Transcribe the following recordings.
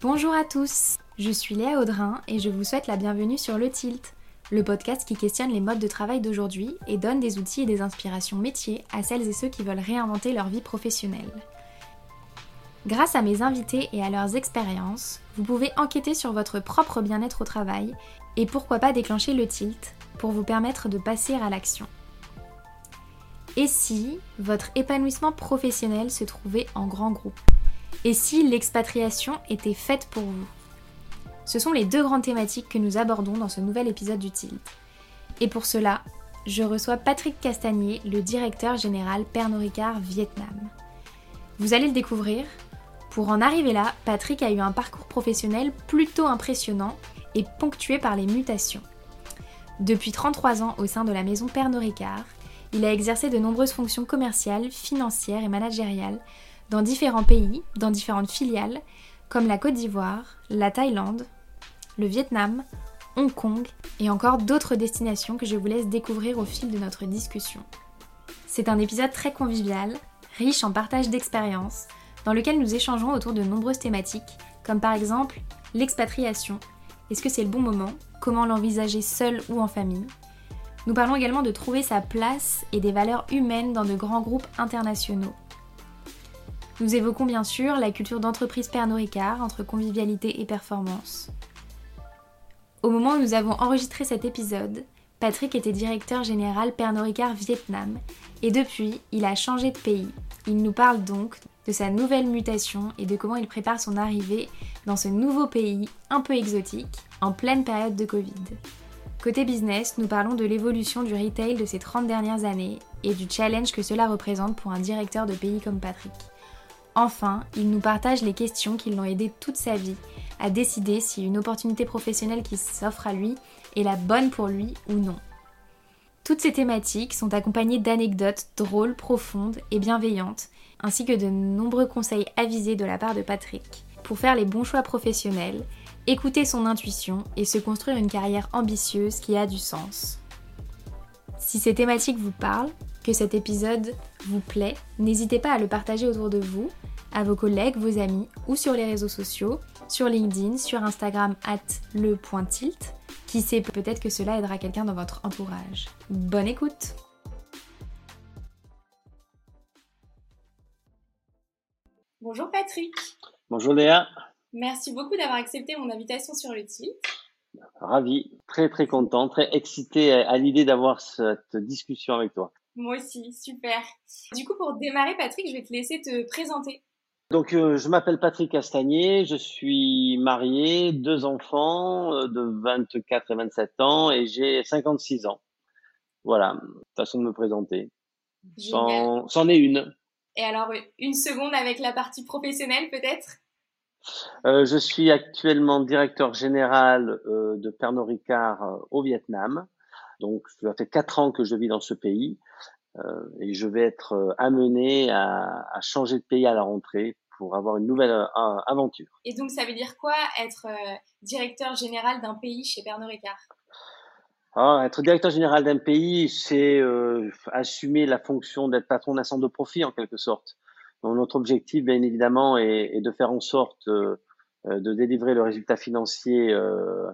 Bonjour à tous, je suis Léa Audrin et je vous souhaite la bienvenue sur Le Tilt, le podcast qui questionne les modes de travail d'aujourd'hui et donne des outils et des inspirations métiers à celles et ceux qui veulent réinventer leur vie professionnelle. Grâce à mes invités et à leurs expériences, vous pouvez enquêter sur votre propre bien-être au travail et pourquoi pas déclencher le tilt pour vous permettre de passer à l'action. Et si votre épanouissement professionnel se trouvait en grand groupe? Et si l'expatriation était faite pour vous? Ce sont les deux grandes thématiques que nous abordons dans ce nouvel épisode du Tilt. Et pour cela, je reçois Patrick Castagnier, le directeur général Pernod Ricard Vietnam. Vous allez le découvrir. Pour en arriver là, Patrick a eu un parcours professionnel plutôt impressionnant et ponctué par les mutations. Depuis 33 ans au sein de la maison Pernod Ricard, il a exercé de nombreuses fonctions commerciales, financières et managériales dans différents pays, dans différentes filiales, comme la Côte d'Ivoire, la Thaïlande, le Vietnam, Hong Kong et encore d'autres destinations que je vous laisse découvrir au fil de notre discussion. C'est un épisode très convivial, riche en partage d'expériences, dans lequel nous échangeons autour de nombreuses thématiques, comme par exemple l'expatriation. Est-ce que c'est le bon moment Comment l'envisager seul ou en famille Nous parlons également de trouver sa place et des valeurs humaines dans de grands groupes internationaux. Nous évoquons bien sûr la culture d'entreprise Pernod Ricard entre convivialité et performance. Au moment où nous avons enregistré cet épisode, Patrick était directeur général Pernod Ricard Vietnam et depuis, il a changé de pays. Il nous parle donc de sa nouvelle mutation et de comment il prépare son arrivée dans ce nouveau pays un peu exotique en pleine période de Covid. Côté business, nous parlons de l'évolution du retail de ces 30 dernières années et du challenge que cela représente pour un directeur de pays comme Patrick. Enfin, il nous partage les questions qui l'ont aidé toute sa vie à décider si une opportunité professionnelle qui s'offre à lui est la bonne pour lui ou non. Toutes ces thématiques sont accompagnées d'anecdotes drôles, profondes et bienveillantes, ainsi que de nombreux conseils avisés de la part de Patrick pour faire les bons choix professionnels, écouter son intuition et se construire une carrière ambitieuse qui a du sens. Si ces thématiques vous parlent, que cet épisode vous plaît, n'hésitez pas à le partager autour de vous, à vos collègues, vos amis ou sur les réseaux sociaux, sur LinkedIn, sur Instagram at le.tilt. Qui sait, peut-être que cela aidera quelqu'un dans votre entourage. Bonne écoute Bonjour Patrick. Bonjour Léa. Merci beaucoup d'avoir accepté mon invitation sur le tilt. Ravi, très très content, très excité à l'idée d'avoir cette discussion avec toi. Moi aussi, super. Du coup, pour démarrer, Patrick, je vais te laisser te présenter. Donc, euh, je m'appelle Patrick Castagnier, je suis marié, deux enfants euh, de 24 et 27 ans et j'ai 56 ans. Voilà, façon de me présenter. C'en est une. Et alors, une seconde avec la partie professionnelle peut-être? Euh, Je suis actuellement directeur général euh, de Pernod Ricard euh, au Vietnam. Donc, ça fait quatre ans que je vis dans ce pays et je vais être euh, amené à, à, changer de pays à la rentrée pour avoir une nouvelle aventure. Et donc, ça veut dire quoi être directeur général d'un pays chez Pernod Ricard? Ah, être directeur général d'un pays, c'est euh, assumer la fonction d'être patron d'un centre de profit en quelque sorte. Donc, notre objectif, bien évidemment, est, est de faire en sorte euh, de délivrer le résultat financier euh,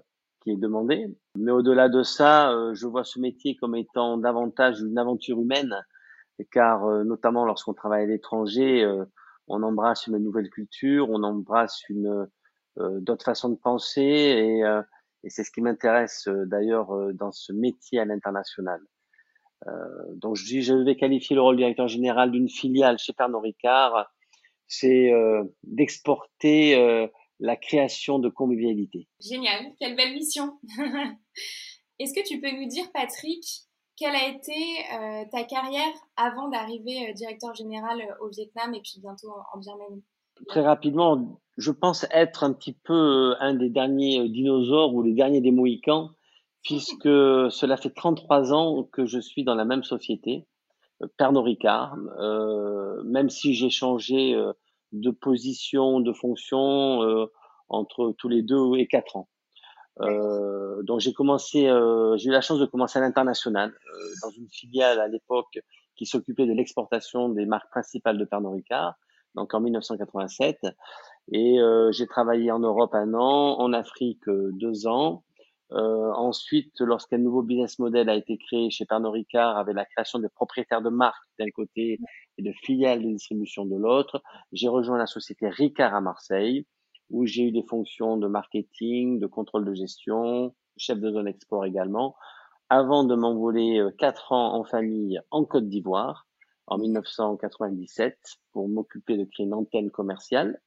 qui est demandé. Mais au-delà de ça, euh, je vois ce métier comme étant davantage une aventure humaine, car euh, notamment lorsqu'on travaille à l'étranger, euh, on embrasse une nouvelle culture, on embrasse une d'autres façons de penser, et, c'est ce qui m'intéresse d'ailleurs dans ce métier à l'international. donc je, vais qualifier le rôle directeur général d'une filiale chez Pernod Ricard, c'est d'exporter la création de convivialité. Génial, quelle belle mission. Est-ce que tu peux nous dire, Patrick, quelle a été euh, ta carrière avant d'arriver euh, directeur général euh, au Vietnam et puis bientôt en, en Birmanie? Très rapidement, je pense être un petit peu un des derniers dinosaures ou les derniers des Mohicans, puisque cela fait 33 ans que je suis dans la même société, Pernod Ricard, même si j'ai changé de position, de fonction euh, entre tous les deux et quatre ans. Euh, donc j'ai commencé, euh, j'ai eu la chance de commencer à l'international euh, dans une filiale à l'époque qui s'occupait de l'exportation des marques principales de Pernod Ricard, donc en 1987. Et euh, j'ai travaillé en Europe un an, en Afrique euh, deux ans. Euh, ensuite, lorsqu'un nouveau business model a été créé chez Pernod Ricard avec la création des propriétaires de marques d'un côté et de filiales de distribution de l'autre, j'ai rejoint la société Ricard à Marseille où j'ai eu des fonctions de marketing, de contrôle de gestion, chef de zone export également, avant de m'envoler euh, quatre ans en famille en Côte d'Ivoire en 1997 pour m'occuper de créer une antenne commerciale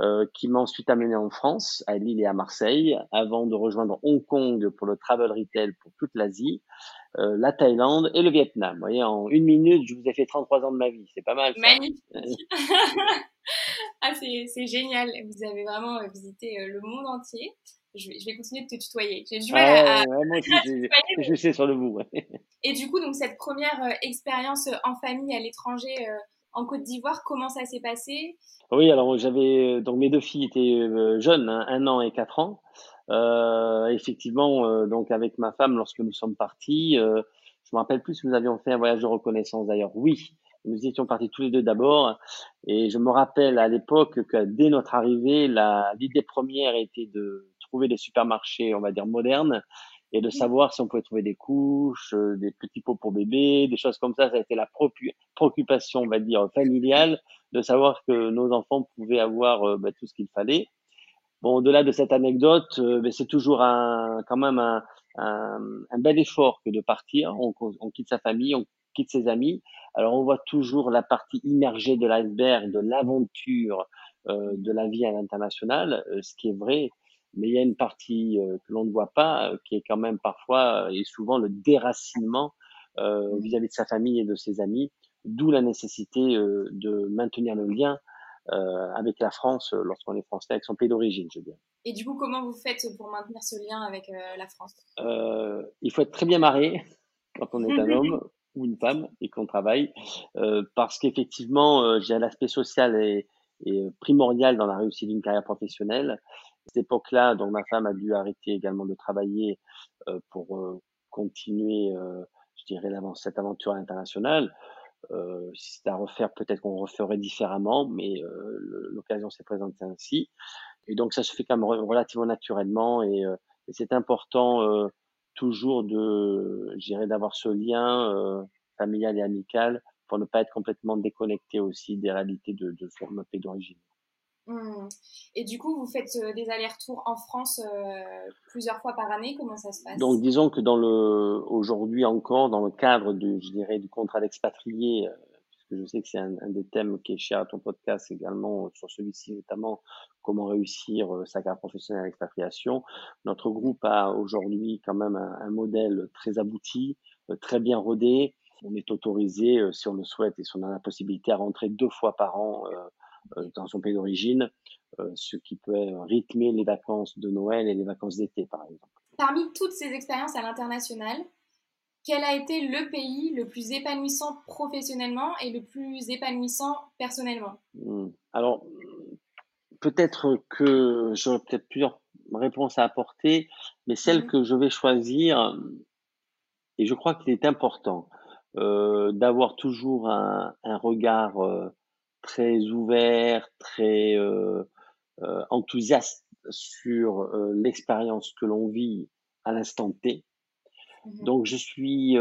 euh, qui m'a ensuite amené en France, à Lille et à Marseille, avant de rejoindre Hong Kong pour le travel retail pour toute l'Asie, euh, la Thaïlande et le Vietnam. Vous voyez, en une minute, je vous ai fait 33 ans de ma vie. C'est pas mal. Ça. Magnifique. ah, c'est génial. Vous avez vraiment euh, visité le monde entier. Je vais, je vais, continuer de te tutoyer. J'ai du mal ah, à, ouais, moi aussi, je sais sur le bout. et du coup, donc cette première expérience en famille à l'étranger en Côte d'Ivoire, comment ça s'est passé? Oui, alors j'avais donc mes deux filles étaient euh, jeunes, hein, un an et quatre ans. Euh, effectivement, euh, donc avec ma femme, lorsque nous sommes partis, euh, je me rappelle plus nous avions fait un voyage de reconnaissance d'ailleurs. Oui, nous étions partis tous les deux d'abord, et je me rappelle à l'époque que dès notre arrivée, l'idée première était de trouver des supermarchés, on va dire modernes, et de savoir si on pouvait trouver des couches, euh, des petits pots pour bébé, des choses comme ça. Ça a été la préoccupation, on va dire, familiale, de savoir que nos enfants pouvaient avoir euh, bah, tout ce qu'il fallait. Bon, au-delà de cette anecdote, euh, c'est toujours un, quand même un, un, un, bel effort que de partir. On, on, quitte sa famille, on quitte ses amis. Alors, on voit toujours la partie immergée de l'iceberg, de l'aventure, euh, de la vie à l'international, ce qui est vrai mais il y a une partie euh, que l'on ne voit pas, euh, qui est quand même parfois euh, et souvent le déracinement mmh. vis-à-vis de sa famille et de ses amis, d'où la nécessité de maintenir le lien avec la France lorsqu'on est français, avec son pays d'origine, je veux dire. Et du coup, comment vous faites pour maintenir ce lien avec la France? Il faut être très bien marié quand on est un homme ou une femme et qu'on travaille, parce qu'effectivement, j'ai l'aspect social est, est primordial dans la réussite d'une carrière professionnelle cette époque-là, donc ma femme a dû arrêter également de travailler euh, pour euh, continuer, euh, je dirais, cette aventure internationale. Euh, si c'était à refaire, peut-être qu'on referait différemment, mais l'occasion s'est présentée ainsi. Et donc ça se fait quand même relativement naturellement et, et c'est important toujours de, je dirais, d'avoir ce lien familial et amical pour ne pas être complètement déconnecté aussi des réalités de, de son pays d'origine. Mmh. Et du coup, vous faites euh, des allers-retours en France euh, plusieurs fois par année. Comment ça se passe? Donc, disons que dans le aujourd'hui encore, dans le cadre du, je dirais, du contrat d'expatrié, euh, puisque je sais que c'est un, des thèmes qui est cher à ton podcast également, sur celui-ci notamment, comment réussir sa carrière professionnelle à l'expatriation. Notre groupe a aujourd'hui quand même un, un, modèle très abouti, très bien rodé. On est autorisé, si on le souhaite et si on a la possibilité, à rentrer deux fois par an euh, dans son pays d'origine, euh, ce qui peut rythmer les vacances de Noël et les vacances d'été, par exemple. Parmi toutes ces expériences à l'international, quel a été le pays le plus épanouissant professionnellement et le plus épanouissant personnellement? Hmm. Alors, peut-être que j'aurais peut-être plusieurs réponses à apporter, mais celle mhm. que je vais choisir, et je crois qu'il est important euh, d'avoir toujours un, un regard euh, très ouvert, très euh, euh, enthousiaste sur euh, l'expérience que l'on vit à l'instant T. Mmh Donc je suis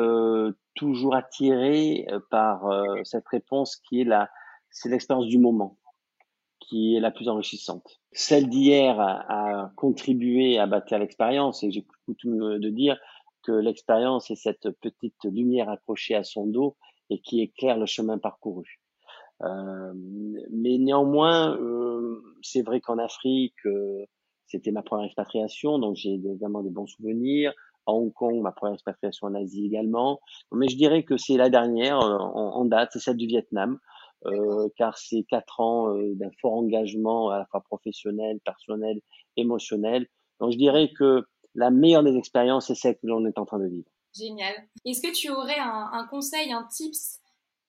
toujours attiré par cette réponse qui est la, c'est l'expérience du moment qui est la plus enrichissante. Celle d'hier a, a, contribué à bâtir l'expérience et j'ai coutume de dire que l'expérience est cette petite lumière accrochée à son dos et qui éclaire le chemin parcouru. Euh, mais néanmoins, euh, c'est vrai qu'en Afrique, euh, c'était ma première expatriation, donc j'ai également des bons souvenirs. À Hong Kong, ma première expatriation en Asie également. Mais je dirais que c'est la dernière en, en, date, c'est celle du Vietnam, euh, car c'est quatre ans d'un fort engagement à la fois professionnel, personnel, émotionnel. Donc je dirais que la meilleure des expériences, c'est celle que l'on est en train de vivre. Génial. Est-ce que tu aurais un, un conseil, un tips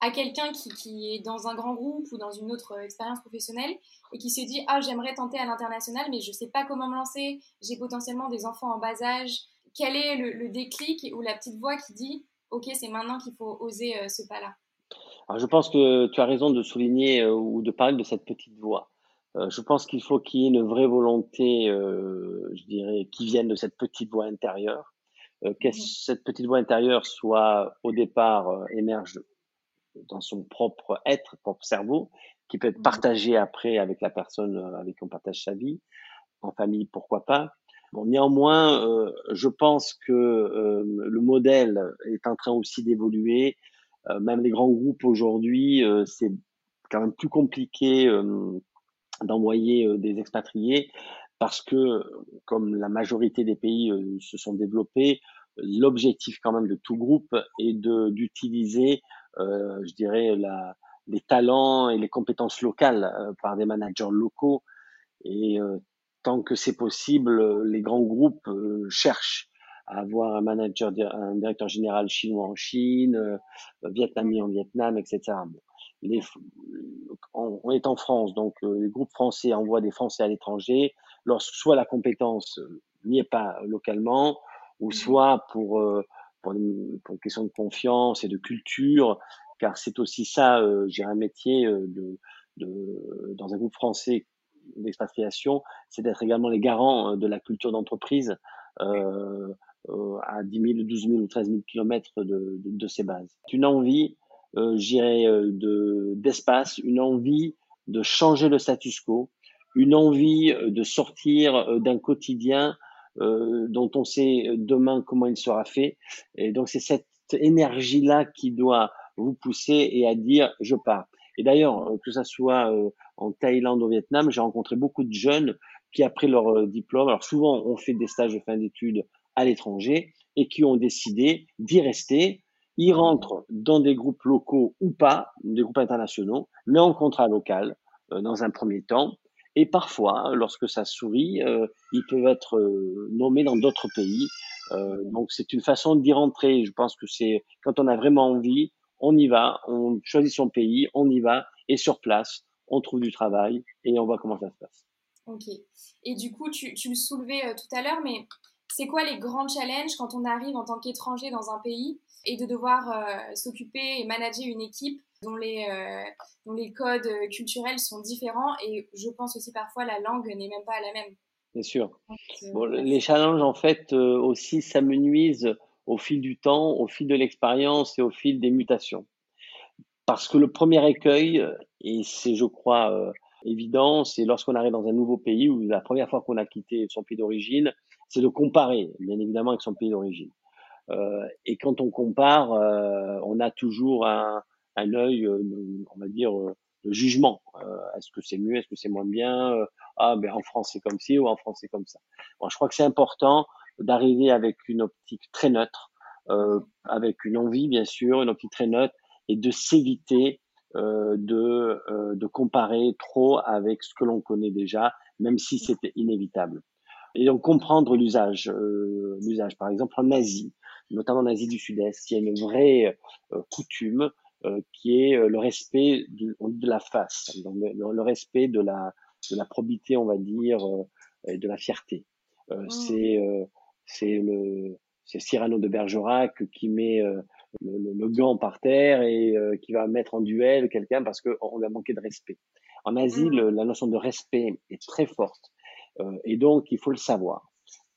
à quelqu'un qui, qui, est dans un grand groupe ou dans une autre expérience professionnelle et qui se dit ah j'aimerais tenter à l'international mais je sais pas comment me lancer. J'ai potentiellement des enfants en bas âge. Quel est le, déclic ou la petite voix qui dit ok c'est maintenant qu'il faut oser euh, ce pas là alors je pense que tu as raison de souligner euh, ou de parler de cette petite voix. Je pense qu'il faut qu'il y ait une vraie volonté, je dirais, qui vienne de cette petite voix intérieure, que mmh cette petite voix intérieure soit au départ émerge dans son propre être, propre cerveau, qui peut être mmh partagé après avec la personne avec qui on partage sa vie, en famille, pourquoi pas. Bon, néanmoins, euh, je pense que euh, le modèle est en train aussi d'évoluer. Euh, même les grands groupes aujourd'hui, c'est quand même plus compliqué d'envoyer des expatriés parce que, comme la majorité des pays se sont développés, l'objectif quand même de tout groupe est d'utiliser, je dirais, la, les talents et les compétences locales par des managers locaux. Et tant que c'est possible, euh, les grands groupes euh, cherchent à avoir un manager, un directeur général chinois en Chine, euh, vietnamien en Vietnam, etc. les, on, est en France, donc les groupes français envoient des Français à l'étranger, lorsque soit la compétence n'y est pas localement, ou mmh soit pour, pour, pour, une, question de confiance et de culture, car c'est aussi ça, j'ai un métier de, de, dans un groupe français d'expatriation, c'est d'être également les garants euh, de la culture d'entreprise euh, euh, à 10 000, 12 000 ou 13 000 kilomètres de, de, de ces bases. Une envie, euh, j'irais, de d'espace, une envie de changer le status quo, une envie de sortir d'un quotidien euh, dont on sait demain comment il sera fait. Et donc c'est cette énergie-là qui doit vous pousser et à dire je pars. Et d'ailleurs, que ça soit en Thaïlande, au Vietnam, j'ai rencontré beaucoup de jeunes qui, après leur euh, diplôme, alors souvent on fait des stages de fin d'études à l'étranger et qui ont décidé d'y rester. Ils rentrent dans des groupes locaux ou pas, des groupes internationaux, mais en contrat local euh, dans un premier temps. Et parfois, lorsque ça sourit, euh, ils peuvent être nommés dans d'autres pays. donc c'est une façon d'y rentrer. Je pense que c'est quand on a vraiment envie, on y va, on choisit son pays, on y va, et sur place, on trouve du travail et on voit comment ça se passe. Ok. Et du coup, tu, le soulevais euh, tout à l'heure, mais c'est quoi les grands challenges quand on arrive en tant qu'étranger dans un pays? Et de devoir euh, s'occuper et manager une équipe dont les, euh, dont les codes culturels sont différents et je pense aussi parfois la langue n'est même pas la même. Bien sûr. bon, les challenges, en fait, aussi s'amenuisent au fil du temps, au fil de l'expérience et au fil des mutations. Parce que le premier écueil, et c'est, je crois, euh, évident, c'est lorsqu'on arrive dans un nouveau pays ou la première fois qu'on a quitté son pays d'origine, c'est de comparer, bien évidemment, avec son pays d'origine. Euh, et quand on compare, euh, on a toujours un, un œil, euh, on va dire, euh, de jugement. est-ce que c'est mieux, est-ce que c'est moins bien Ah, ben en France c'est comme ci ou en France c'est comme ça. Bon, je crois que c'est important d'arriver avec une optique très neutre, avec une envie bien sûr, une optique très neutre, et de s'éviter euh, de, euh, de comparer trop avec ce que l'on connaît déjà, même si c'était inévitable. Et donc comprendre l'usage, euh, l'usage. Par exemple en Asie, notamment en Asie du Sud-Est, il y a une vraie euh, coutume euh, qui est le respect de, de la face, donc le, respect de la de la probité, on va dire, et de la fierté. Mmh. C'est c'est le c'est Cyrano de Bergerac qui met le, le, gant par terre et euh, qui va mettre en duel quelqu'un parce qu'on lui a manqué de respect. En Asie, mm. la notion de respect est très forte euh, et donc il faut le savoir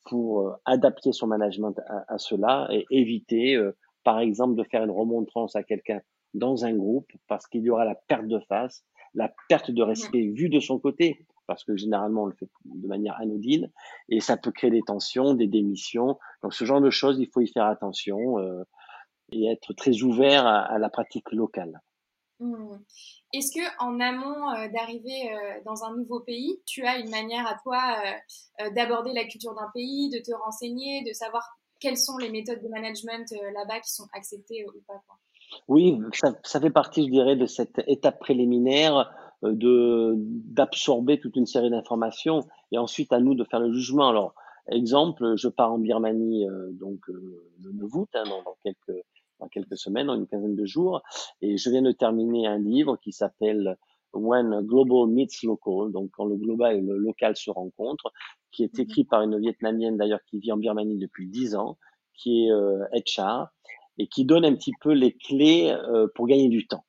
pour euh, adapter son management à, à cela et éviter, par exemple, de faire une remontrance à quelqu'un dans un groupe parce qu'il y aura la perte de face, la perte de respect vue de son côté parce que généralement on le fait de manière anodine et ça peut créer des tensions, des démissions. Donc ce genre de choses, il faut y faire attention. Euh, et être très ouvert à, la pratique locale. Mmh. Est-ce que en amont euh, d'arriver euh, dans un nouveau pays, tu as une manière à toi euh, d'aborder la culture d'un pays, de te renseigner, de savoir quelles sont les méthodes de management là-bas qui sont acceptées ou pas Oui, ça, fait partie, je dirais, de cette étape préliminaire de d'absorber toute une série d'informations et ensuite à nous de faire le jugement. Alors, exemple, je pars en Birmanie donc le 9 août, hein, dans quelques quelques semaines, en une quinzaine de jours. Et je viens de terminer un livre qui s'appelle When Global Meets Local, donc quand le global et le local se rencontrent, qui est écrit par une Vietnamienne d'ailleurs qui vit en Birmanie depuis dix ans, qui est euh, HR, et qui donne un petit peu les clés euh, pour gagner du temps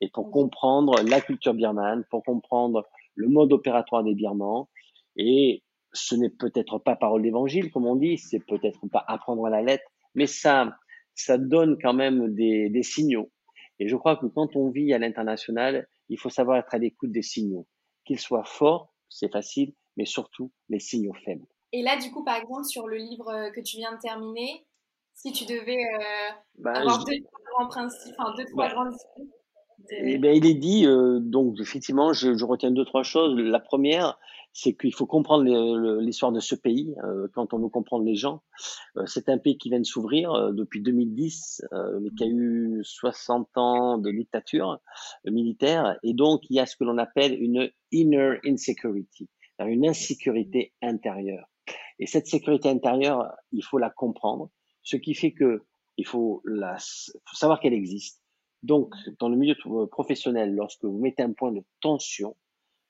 et pour comprendre la culture birmane, pour comprendre le mode opératoire des Birmans. Et ce n'est peut-être pas parole d'évangile, comme on dit, c'est peut-être pas apprendre à la lettre, mais ça, ça donne quand même des, des signaux. Et je crois que quand on vit à l'international, il faut savoir être à l'écoute des signaux. Qu'ils soient forts, c'est facile, mais surtout les signaux faibles. Et là, du coup, par exemple, sur le livre que tu viens de terminer, si tu devais euh, bah, avoir deux, grands principes, enfin deux, trois bah, grandes eh bien, il est dit, euh, donc effectivement, je, je, retiens deux, trois choses. La première, c'est qu'il faut comprendre l'histoire de ce pays euh, quand on veut comprendre les gens. Euh, c'est un pays qui vient de s'ouvrir euh, depuis 2010, mais qui a eu 60 ans de dictature militaire, et donc il y a ce que l'on appelle une inner insecurity, une insécurité intérieure. Et cette sécurité intérieure, il faut la comprendre, ce qui fait que il faut, la, faut savoir qu'elle existe donc, dans le milieu euh, professionnel, lorsque vous mettez un point de tension,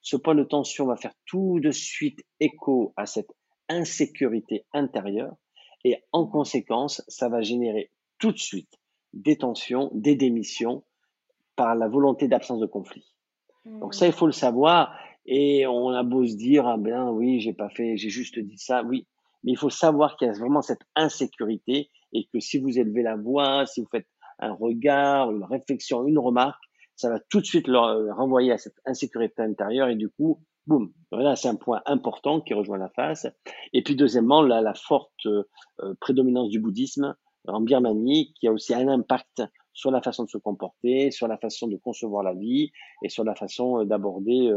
ce point de tension va faire tout de suite écho à cette insécurité intérieure et en conséquence, ça va générer tout de suite des tensions, des démissions par la volonté d'absence de conflit. Donc ça, il faut le savoir et on a beau se dire, ah ben oui, j'ai pas fait, j'ai juste dit ça, oui, mais il faut savoir qu'il y a vraiment cette insécurité et que si vous élevez la voix, si vous faites un regard, une réflexion, une remarque, ça va tout de suite leur euh, renvoyer à cette insécurité intérieure et du coup, boum, voilà, c'est un point important qui rejoint la face. Et puis deuxièmement, la, la forte euh, prédominance du bouddhisme en Birmanie qui a aussi un impact sur la façon de se comporter, sur la façon de concevoir la vie et sur la façon euh, d'aborder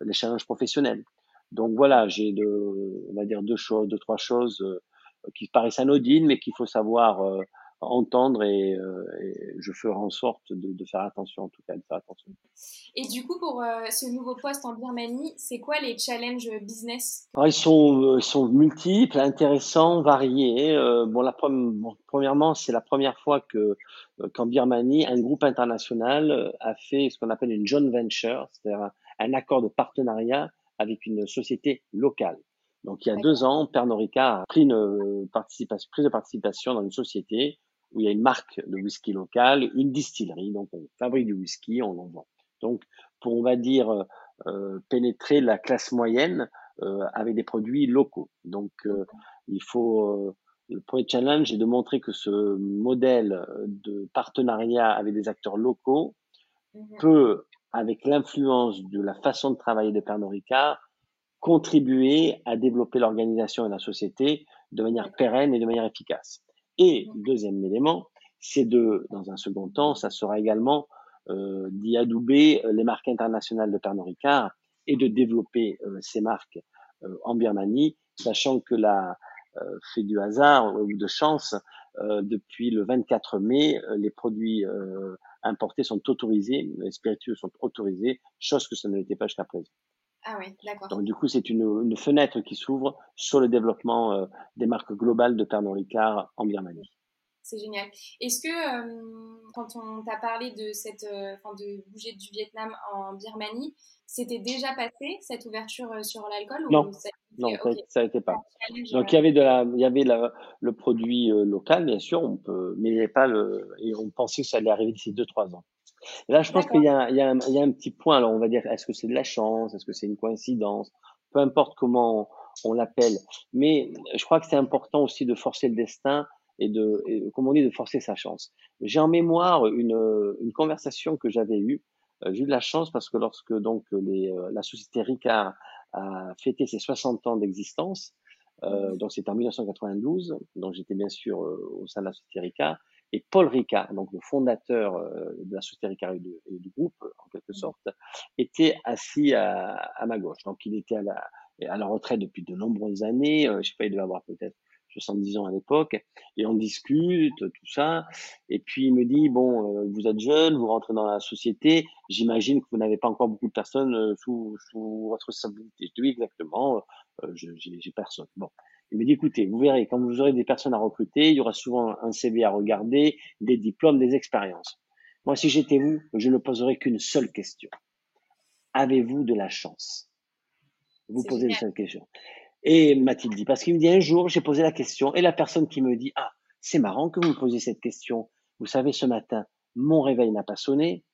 les challenges professionnels. Donc voilà, j'ai deux, on va dire deux choses, deux trois choses qui paraissent anodines, mais qu'il faut savoir entendre et, euh, et, je ferai en sorte de, de, faire attention, en tout cas, de faire attention. Et du coup, pour euh, ce nouveau poste en Birmanie, c'est quoi les challenges business Alors, Ils sont, euh, sont multiples, intéressants, variés. bon, la, bon, premièrement, c'est la première fois que qu'en Birmanie, un groupe international a fait ce qu'on appelle une joint venture, c'est-à-dire un, un accord de partenariat avec une société locale. Donc, il y a deux ans, Pernod Ricard a pris une participation, prise de participation dans une société où il y a une marque de whisky local, une distillerie, donc on fabrique du whisky, on en vend. Donc, pour, on va dire, euh, euh, pénétrer la classe moyenne euh, avec des produits locaux. Donc, euh, il faut, euh, le premier challenge est de montrer que ce modèle de partenariat avec des acteurs locaux mhm. peut, avec l'influence de la façon de travailler de Pernod Ricard, contribuer à développer l'organisation et la société de manière pérenne et de manière efficace. Et deuxième élément, c'est de, dans un second temps, ça sera également euh, d'y adouber euh, les marques internationales de Pernod Ricard et de développer euh, ces marques en Birmanie, sachant que la fait du hasard ou de chance, depuis le 24 mai, les produits importés sont autorisés, les spiritueux sont autorisés, chose que ça ne l'était pas jusqu'à présent. Ah oui, d'accord. Donc du coup, c'est une, une, fenêtre qui s'ouvre sur le développement euh, des marques globales de Pernod Ricard en Birmanie. C'est génial. Est-ce que euh, quand on t'a parlé de cette, euh, de bouger du Vietnam en Birmanie, c'était déjà passé cette ouverture euh, sur l'alcool Non, ça non, ça n'était pas. Donc il y avait de la, il y avait la, le produit local, bien sûr, on peut, mais il n'y avait pas le, et on pensait que ça allait arriver d'ici 2-3 ans là, je pense qu'il y, y, y a un petit point. Alors, on va dire, est-ce que c'est de la chance? Est-ce que c'est une coïncidence? Peu importe comment on, l'appelle. Mais je crois que c'est important aussi de forcer le destin et de, comme on dit, de forcer sa chance. J'ai en mémoire une, une conversation que j'avais eue. Euh, j'ai eu de la chance parce que lorsque donc les, euh, la société Ricard a fêté ses 60 ans d'existence, euh, donc c'était en 1992, donc j'étais bien sûr euh, au sein de la société Ricard, et Paul Ricard, donc le fondateur euh, de la société Ricard et, du groupe, en quelque mmh. sorte, était assis à, à, ma gauche. Donc il était à la, à la retraite depuis de nombreuses années. Euh, je sais pas, il devait avoir peut-être 70 ans à l'époque, et on discute, tout ça. Et puis il me dit, bon, euh, vous êtes jeune, vous rentrez dans la société, j'imagine que vous n'avez pas encore beaucoup de personnes sous, sous votre responsabilité. Je dis oui, exactement, euh, j'ai personne. Bon. Il me dit, écoutez, vous verrez, quand vous aurez des personnes à recruter, il y aura souvent un CV à regarder, des diplômes, des expériences. Moi, si j'étais vous, je ne poserais qu'une seule question. Avez-vous de la chance? Vous posez une seule question. Et m'a-t-il dit, parce qu'il me dit, un jour, j'ai posé la question, et la personne qui me dit, ah, c'est marrant que vous me posiez cette question. Vous savez, ce matin, mon réveil n'a pas sonné,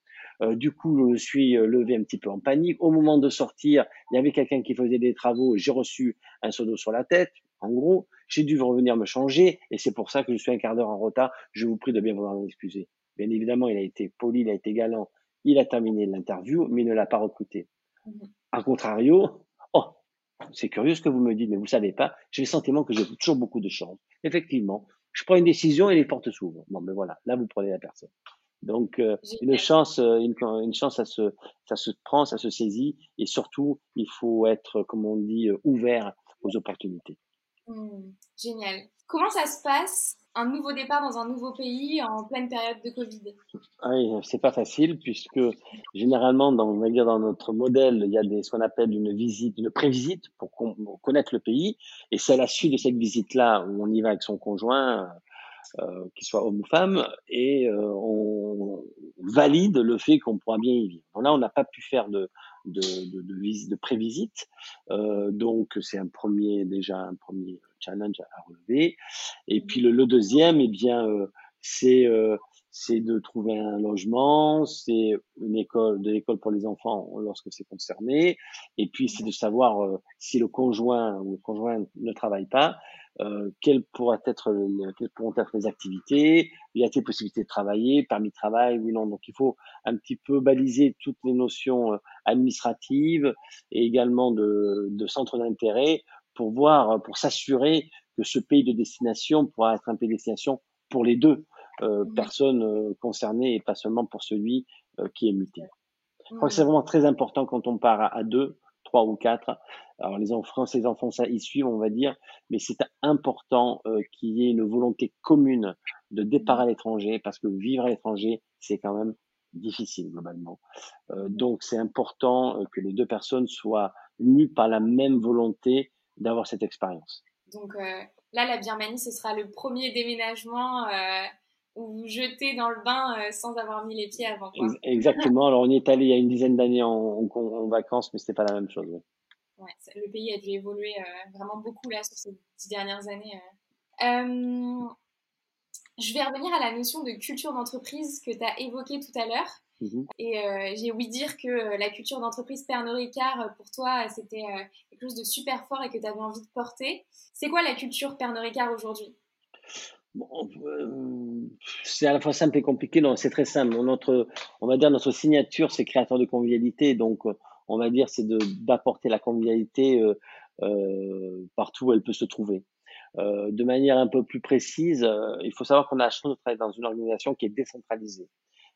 Euh, du coup, je me suis euh, levé un petit peu en panique. Au moment de sortir, il y avait quelqu'un qui faisait des travaux. J'ai reçu un seau d'eau sur la tête. En gros, j'ai dû revenir me changer et c'est pour ça que je suis un quart d'heure en retard. Je vous prie de bien vouloir m'excuser. Bien évidemment, il a été poli, il a été galant. Il a terminé l'interview, mais il ne l'a pas recruté. Mhm. A contrario, oh, c'est curieux ce que vous me dites, mais vous savez pas, j'ai le sentiment que j'ai toujours beaucoup de chance. Effectivement, je prends une décision et les portes s'ouvrent. Bon, ben voilà, là vous prenez la personne. Donc euh, une chance, euh, une, une, chance, ça se, ça se prend, ça se saisit, et surtout il faut être, comme on dit, euh, ouvert aux opportunités. Mmh, génial. Comment ça se passe un nouveau départ dans un nouveau pays en pleine période de Covid? Ah Oui, c'est pas facile puisque généralement, dans, on va dire dans notre modèle, il y a des, ce qu'on appelle une visite, une prévisite pour, connaître le pays. Et c'est à la suite de cette visite-là où on y va avec son conjoint, euh, qu'il soit homme ou femme, et euh, on valide le fait qu'on pourra bien y vivre. là, on n'a pas pu faire de, de, de, de, de prévisite, euh, donc c'est un premier déjà un premier challenge à relever. Et puis le, le deuxième, eh bien, euh, c'est euh, c'est de trouver un logement, c'est une école, de l'école pour les enfants lorsque c'est concerné, et puis c'est de savoir euh, si le conjoint ou le conjoint ne travaille pas, euh, quelles, pourraient être, quelles pourront être les activités, y a-t-il possibilité de travailler, permis de travail, oui, non. Donc il faut un petit peu baliser toutes les notions administratives et également de, de centres d'intérêt pour voir, pour s'assurer que ce pays de destination pourra être un pays de destination pour les deux euh. Personnes euh, concernées et pas seulement pour celui euh, qui est muté. Je crois que c'est vraiment très important quand on part à, deux, trois ou quatre. Alors les enfants, ces enfants, ça y suivent, on va dire, mais c'est important euh, qu'il y ait une volonté commune de départ à mmh. l'étranger parce que vivre à l'étranger, c'est quand même difficile globalement. Euh, donc c'est important que les deux personnes soient mues par la même volonté d'avoir cette expérience. Donc euh, là, la Birmanie, ce sera le premier déménagement euh, où vous jetez dans le bain euh, sans avoir mis les pieds avant. Exactement. Alors on y est allé il y a une dizaine d'années en, vacances, mais c'était pas la même chose. Ouais, le pays a dû évoluer vraiment beaucoup là sur ces dix dernières années. je vais revenir à la notion de culture d'entreprise que tu as évoquée tout à l'heure. Mhm. Et euh, j'ai ouï dire que euh, la culture d'entreprise Pernod Ricard, euh, pour toi, c'était quelque chose de super fort et que tu avais envie de porter. C'est quoi la culture Pernod Ricard aujourd'hui? C'est à la fois simple et compliqué. Non, c'est très simple. Notre, on va dire notre signature, c'est créateur de convivialité. Donc, on va dire, c'est d'apporter la convivialité euh, partout où elle peut se trouver. Euh, de manière un peu plus précise, il faut savoir qu'on a la chance de travailler dans une organisation qui est décentralisée.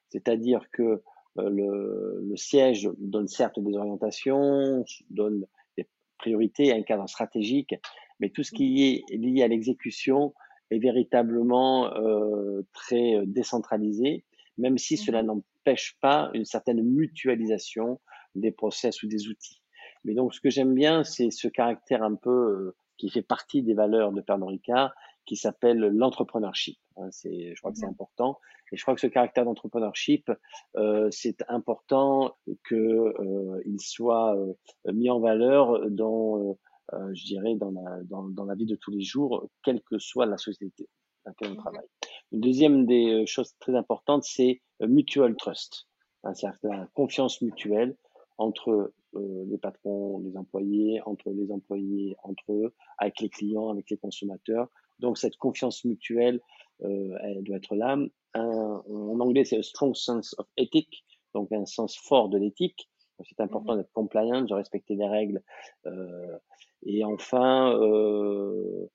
C'est-à-dire que euh, le, le, siège donne certes des orientations, donne des priorités, un cadre stratégique, mais tout ce qui est lié à l'exécution est véritablement euh, très euh, décentralisé, même si cela mmh n'empêche pas une certaine mutualisation des process ou des outils. Mais donc, ce que j'aime bien, c'est ce caractère un peu euh, qui fait partie des valeurs de Pernod Ricard, qui s'appelle l'entrepreneurship. Hein, c'est, je crois que c'est important. Et je crois que ce caractère d'entrepreneurship, euh, c'est important qu'il euh, soit euh, mis en valeur dans, euh, je dirais, dans la, dans, dans, la vie de tous les jours, quelle que soit la société dans laquelle on travaille. Une deuxième des choses très importantes, c'est mutual trust. Hein, c'est-à-dire la confiance mutuelle entre les patrons, les employés, entre les employés, entre eux, avec les clients, avec les consommateurs. Donc cette confiance mutuelle, euh, elle doit être là. Un, en anglais, c'est a strong sense of ethic, donc un sens fort de l'éthique. C'est important mmh d'être compliant, de respecter les règles. Euh, et enfin, euh,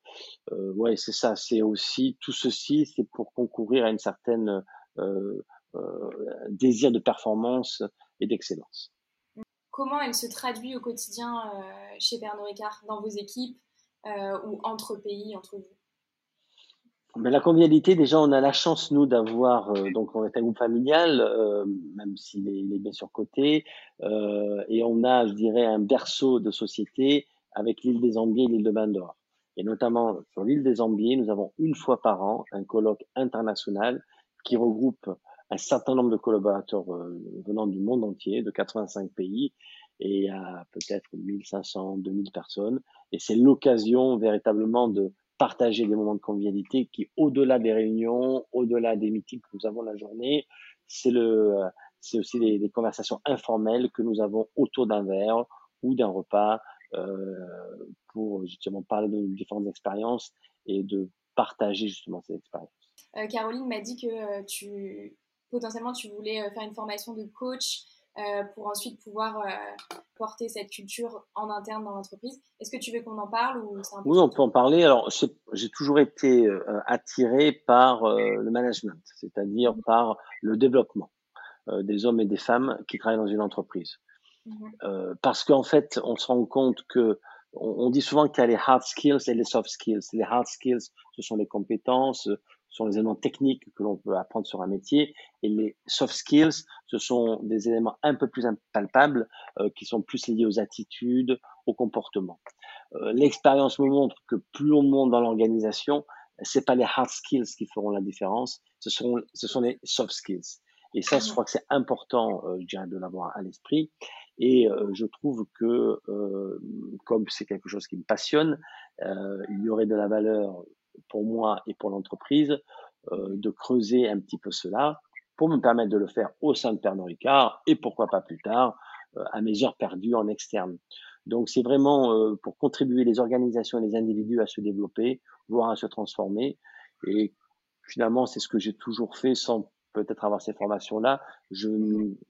euh, ouais, c'est ça. C'est aussi tout ceci, c'est pour concourir à une certaine euh, désir de performance et d'excellence. Comment elle se traduit au quotidien chez Pernod Ricard, dans vos équipes ou entre pays, entre vous? Mais la convivialité, déjà, on a la chance, nous, d'avoir, euh, donc on est un groupe familial, euh, même s'il est, il est, bien sûr coté, euh, et on a, je dirais, un berceau de société avec l'île des Ambiers et l'île de Bandor. Et notamment sur l'île des Ambiers, nous avons une fois par an un colloque international qui regroupe un certain nombre de collaborateurs venant du monde entier, de 85 pays, et à peut-être 1500, 2000 personnes. Et c'est l'occasion véritablement de partager des moments de convivialité qui, au-delà des réunions, au-delà des meetings que nous avons la journée, c'est le, c'est aussi des, conversations informelles que nous avons autour d'un verre ou d'un repas euh, pour justement parler de nos différentes expériences et de partager justement ces expériences. Euh, Caroline m'a dit que euh, tu potentiellement tu voulais faire une formation de coach pour ensuite pouvoir porter cette culture en interne dans l'entreprise. Est-ce que tu veux qu'on en parle ou Oui, on peut en parler. Alors, j'ai toujours été attiré par le management, c'est-à-dire mmh. par le développement des hommes et des femmes qui travaillent dans une entreprise. Mmh euh, parce qu'en fait, on se rend compte que on, dit souvent qu'il y a les hard skills et les soft skills. Les hard skills, ce sont les compétences, ce sont les éléments techniques que l'on peut apprendre sur un métier, et les soft skills, ce sont des éléments un peu plus impalpables, euh, qui sont plus liés aux attitudes, au comportement. Euh, L'expérience me montre que plus on monte dans l'organisation, c'est pas les hard skills qui feront la différence, ce sont, ce sont les soft skills. Et ça, je mmh crois que c'est important, euh, je dirais, de l'avoir à l'esprit. Et euh, je trouve que, euh, comme c'est quelque chose qui me passionne, euh, il y aurait de la valeur pour moi et pour l'entreprise de creuser un petit peu cela pour me permettre de le faire au sein de Pernod Ricard et pourquoi pas plus tard à mes heures perdues en externe. Donc c'est vraiment pour contribuer les organisations et les individus à se développer, voire à se transformer. Et finalement, c'est ce que j'ai toujours fait sans peut-être avoir ces formations-là. Je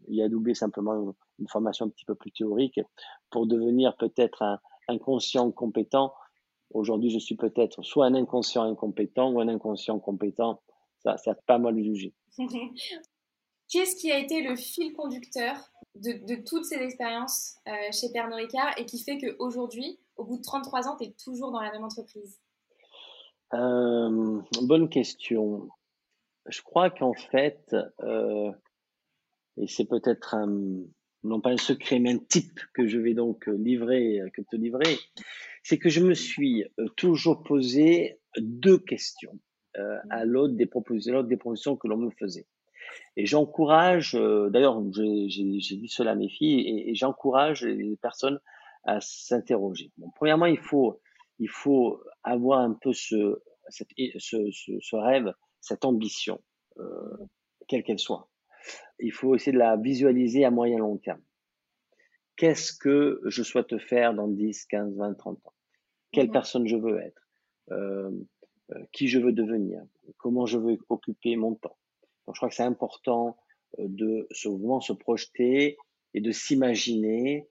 y adoubé simplement une, formation un petit peu plus théorique pour devenir peut-être un inconscient compétent. Aujourd'hui, je suis peut-être soit un inconscient incompétent ou un inconscient compétent. Ça, c'est pas mal jugé. Qu'est-ce qui a été le fil conducteur de, toutes ces expériences euh, chez Pernod Ricard et qui fait qu'aujourd'hui, au bout de 33 ans, tu es toujours dans la même entreprise? Euh, Bonne question je crois qu'en fait, euh, et c'est peut-être un, non pas un secret, mais un type que je vais donc livrer, que te livrer, c'est que je me suis euh, toujours posé deux questions euh, à l'autre des propositions, des propositions que l'on me faisait. Et j'encourage, euh, d'ailleurs, j'ai dit cela à mes filles, et, et j'encourage les personnes à s'interroger. Bon, premièrement, il faut, il faut avoir un peu ce, cette, ce, ce, ce rêve cette ambition, euh, quelle qu'elle soit. Il faut essayer de la visualiser à moyen long terme. Qu'est-ce que je souhaite faire dans 10, 15, 20, 30 ans? Quelle mhm. personne je veux être? Euh, euh, Qui je veux devenir? Comment je veux occuper mon temps? Donc, je crois que c'est important euh, de souvent se projeter et de s'imaginer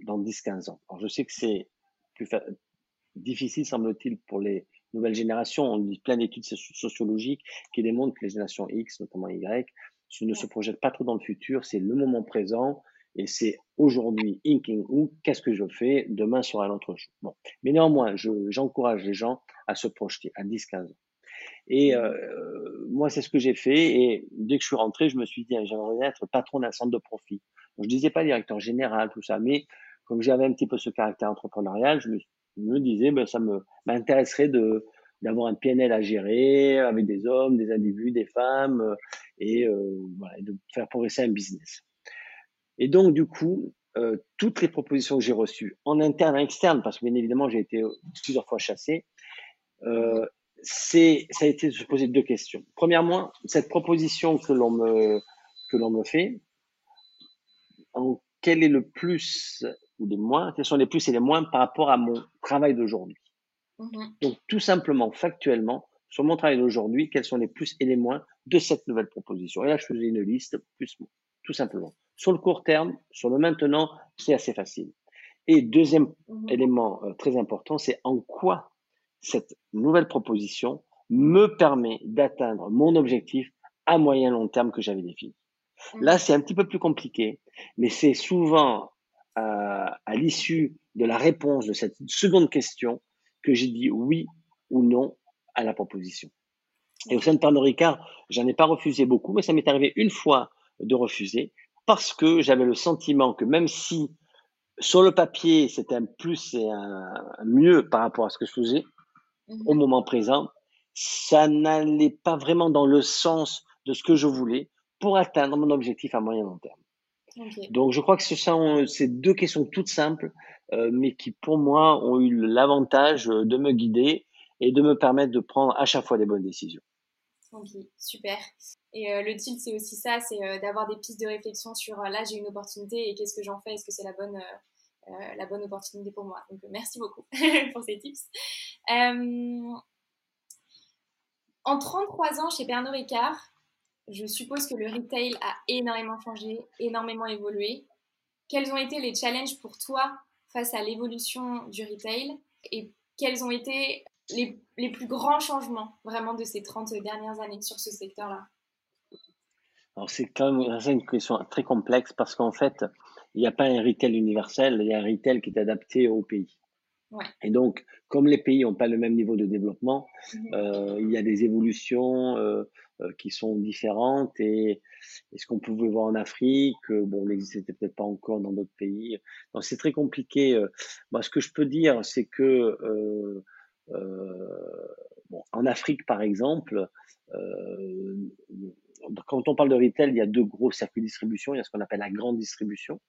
dans 10, 15 ans. Alors, je sais que c'est plus difficile, semble-t-il, pour les nouvelle génération. On dit plein d'études sociologiques qui démontrent que les générations X, notamment Y, ne se projettent pas trop dans le futur. C'est le moment présent et c'est aujourd'hui, inking ou qu'est-ce que je fais Demain sera l'autre jour. Bon. Mais néanmoins, j'encourage les gens à se projeter à 10-15 ans. Et euh, moi, c'est ce que j'ai fait. Et dès que je suis rentré, je me suis dit, j'aimerais être patron d'un centre de profit. Donc, je disais pas directeur général, tout ça, mais comme j'avais un petit peu ce caractère entrepreneurial, je me disais, ben, ça m'intéresserait de d'avoir un PNL à gérer avec des hommes, des individus, des femmes, euh, et, euh, voilà, de faire progresser un business. Et donc, du coup, euh, toutes les propositions que j'ai reçues, en interne et externe, parce que bien évidemment, j'ai été plusieurs fois chassé, euh, c'est, ça a été de se poser deux questions. Premièrement, cette proposition que l'on me, que l'on me fait, en quel est le plus ou les moins, quels sont les plus et les moins par rapport à mon travail d'aujourd'hui? Mhm. Donc, tout simplement, factuellement, sur mon travail d'aujourd'hui, quels sont les plus et les moins de cette nouvelle proposition. Et là, je faisais une liste, plus, tout simplement. Sur le court terme, sur le maintenant, c'est assez facile. Et deuxième mhm. élément euh, très important, c'est en quoi cette nouvelle proposition me permet d'atteindre mon objectif à moyen long terme que j'avais défini. Mhm. Là, c'est un petit peu plus compliqué, mais c'est souvent à, à l'issue de la réponse de cette seconde question que j'ai dit oui ou non à la proposition. Et au sein de Pernod Ricard, j'en ai pas refusé beaucoup, mais ça m'est arrivé une fois de refuser parce que j'avais le sentiment que même si sur le papier c'était un plus et un, mieux par rapport à ce que je faisais mhm. au moment présent, ça n'allait pas vraiment dans le sens de ce que je voulais pour atteindre mon objectif à moyen long terme. Donc je crois que ce sont ces deux questions toutes simples, euh, mais qui pour moi ont eu l'avantage de me guider et de me permettre de prendre à chaque fois des bonnes décisions. Ok, super. Et le tilt, c'est aussi ça, c'est d'avoir des pistes de réflexion sur là, j'ai une opportunité et qu'est-ce que j'en fais? Est-ce que c'est la bonne, la bonne opportunité pour moi? Donc, merci beaucoup pour ces tips. en 33 ans chez Pernod Ricard, je suppose que le retail a énormément changé, énormément évolué. Quels ont été les challenges pour toi face à l'évolution du retail et quels ont été les, plus grands changements vraiment de ces 30 dernières années sur ce secteur-là? Alors c'est quand même une question très complexe parce qu'en fait, il n'y a pas un retail universel, il y a un retail qui est adapté au pays. Ouais. Et donc, comme les pays n'ont pas le même niveau de développement, mmh euh, il y a des évolutions euh, euh, qui sont différentes et, ce qu'on pouvait voir en Afrique, bon, n'existait peut-être pas encore dans d'autres pays. Donc c'est très compliqué. Moi, ce que je peux dire, c'est que bon, en Afrique, par exemple, quand on parle de retail, il y a deux gros circuits de distribution. Il y a ce qu'on appelle la grande distribution,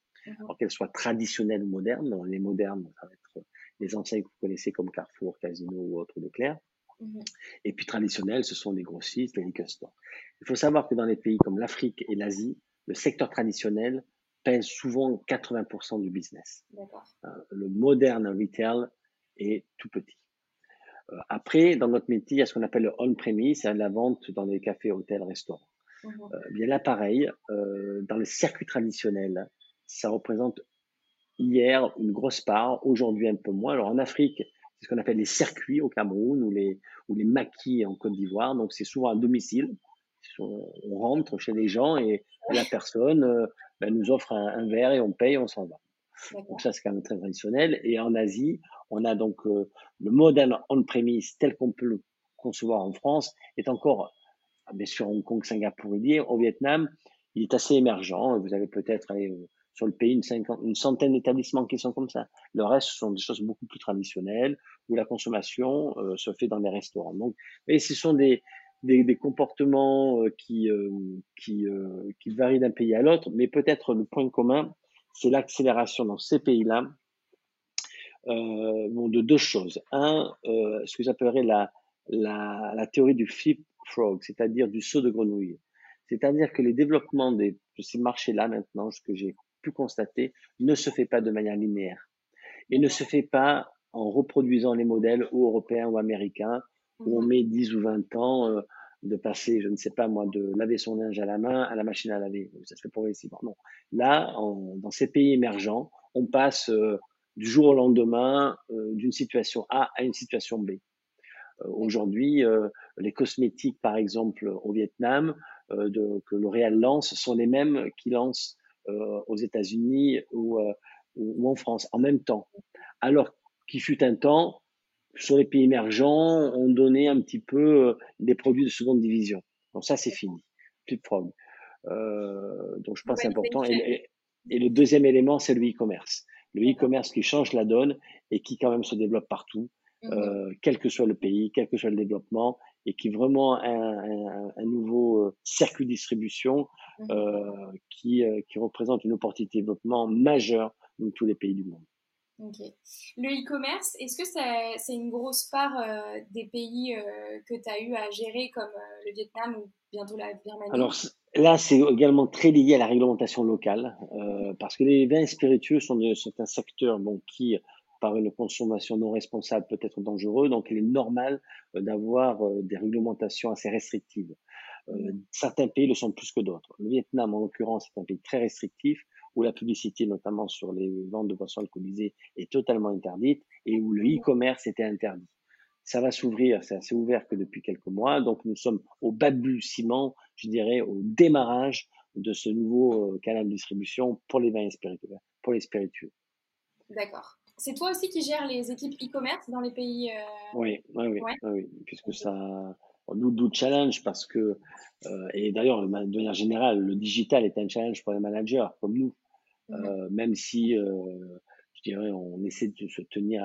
qu'elle soit traditionnelle ou moderne. les modernes, ça va être les enseignes que vous connaissez comme Carrefour, Casino ou autres Leclerc. Mhm. Et puis traditionnel, ce sont les grossistes, les liquor stores. Il faut savoir que dans les pays comme l'Afrique et l'Asie, le secteur traditionnel pèse souvent 80% du business. Euh, le moderne retail est tout petit. Euh, après, dans notre métier, il y a ce qu'on appelle le on-premise, c'est la vente dans les cafés, hôtels, restaurants. Mhm. Euh, bien là, pareil, dans le circuit traditionnel, ça représente hier une grosse part, aujourd'hui un peu moins. Alors en Afrique, ce qu'on appelle les circuits au Cameroun ou les, ou les maquis en Côte d'Ivoire. Donc, c'est souvent à domicile. On rentre chez les gens et la personne euh, ben, nous offre un, verre et on paye, on s'en va. Donc ça, c'est quand même très traditionnel. Et en Asie, on a donc euh, le modèle on-premise tel qu'on peut le concevoir en France est encore, ah, bien sûr, Hong Kong, Singapour, au Vietnam, il est assez émergent. Vous avez peut-être sur le pays une, une centaine d'établissements qui sont comme ça. Le reste, ce sont des choses beaucoup plus traditionnelles où la consommation euh, se fait dans les restaurants. Donc, et ce sont des, des, des comportements euh, qui, euh, qui, qui varient d'un pays à l'autre, mais peut-être le point commun, c'est l'accélération dans ces pays-là bon, de deux choses. Un, ce que j'appellerais la, la, la théorie du flip frog, c'est-à-dire du saut de grenouille. C'est-à-dire que les développements des, de ces marchés-là maintenant, ce que j'ai pu constater, ne se fait pas de manière linéaire et ne se fait pas en reproduisant les modèles ou européens ou américains où on mhm. met 10 ou 20 ans euh, de passer, je ne sais pas moi, de laver son linge à la main à la machine à laver. Ça se fait progressivement. Non. Là, dans ces pays émergents, on passe euh, du jour au lendemain euh, d'une situation A à une situation B. Aujourd'hui, les cosmétiques, par exemple, au Vietnam, de, que L'Oréal lance, sont les mêmes qui lancent aux États-Unis ou, ou, en France en même temps. Alors qui fut un temps, sur les pays émergents, on donnait un petit peu euh, des produits de seconde division. Donc ça, c'est fini. Plus de frog. Euh, donc je pense c'est important. Et, et, le deuxième élément, c'est le e-commerce. Le e-commerce qui change la donne et qui quand même se développe partout, euh, quel que soit le pays, quel que soit le développement, et qui est vraiment un, un, un nouveau euh, circuit de distribution mhm. euh, qui, euh, qui représente une opportunité de développement majeure dans tous les pays du monde. Le e-commerce, est-ce que c'est une grosse part euh, des pays que tu as eu à gérer comme le Vietnam ou bientôt la Birmanie? Alors là, c'est également très lié à la réglementation locale parce que les vins spiritueux sont, de, sont un secteur bon, qui, par une consommation non responsable, peut être dangereux. Donc, il est normal d'avoir des réglementations assez restrictives. certains pays le sont plus que d'autres. Le Vietnam, en l'occurrence, est un pays très restrictif où la publicité, notamment sur les ventes de boissons alcoolisées, est totalement interdite et où le e-commerce était interdit. Ça va s'ouvrir, c'est assez ouvert que depuis quelques mois, donc nous sommes au balbutiement, je dirais, au démarrage de ce nouveau euh, canal de distribution pour les vins spiritueux. Pour les spiritueux. D'accord. C'est toi aussi qui gères les équipes e-commerce dans les pays. Euh... Oui, oui, oui, oui, puisque ça, nous, nous challenge parce que, euh, et d'ailleurs, de manière générale, le digital est un challenge pour les managers comme nous. Euh, même si, je dirais, on essaie de se tenir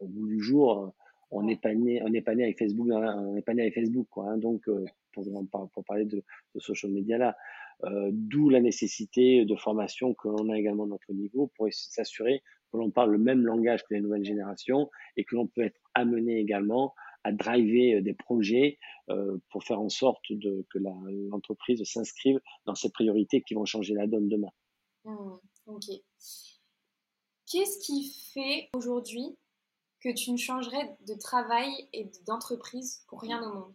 au bout du jour, on n'est pas né, on n'est pas né avec Facebook, on n'est pas né avec Facebook, quoi. Hein, donc, pour, pour, parler de, de social media là, euh, d'où la nécessité de formation que l'on a également à notre niveau pour s'assurer que l'on parle le même langage que les nouvelles générations et que l'on peut être amené également à driver des projets pour faire en sorte de, que l'entreprise s'inscrive dans ces priorités qui vont changer la donne demain. Mmh, ok. Qu'est-ce qui fait aujourd'hui que tu ne changerais de travail et d'entreprise pour rien au monde?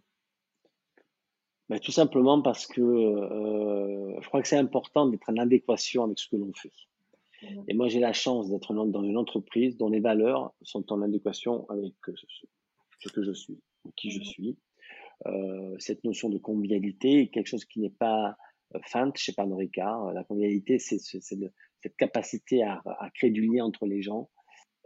Ben, Tout simplement parce que euh, je crois que c'est important d'être en adéquation avec ce que l'on fait. Mmh. Et moi, j'ai la chance d'être dans une entreprise dont les valeurs sont en adéquation avec ce que je suis, qui je mmh. suis. Euh, cette notion de convivialité est quelque chose qui n'est pas euh, feinte chez Pernod Ricard. La convivialité, c'est cette capacité à, à, créer du lien entre les gens.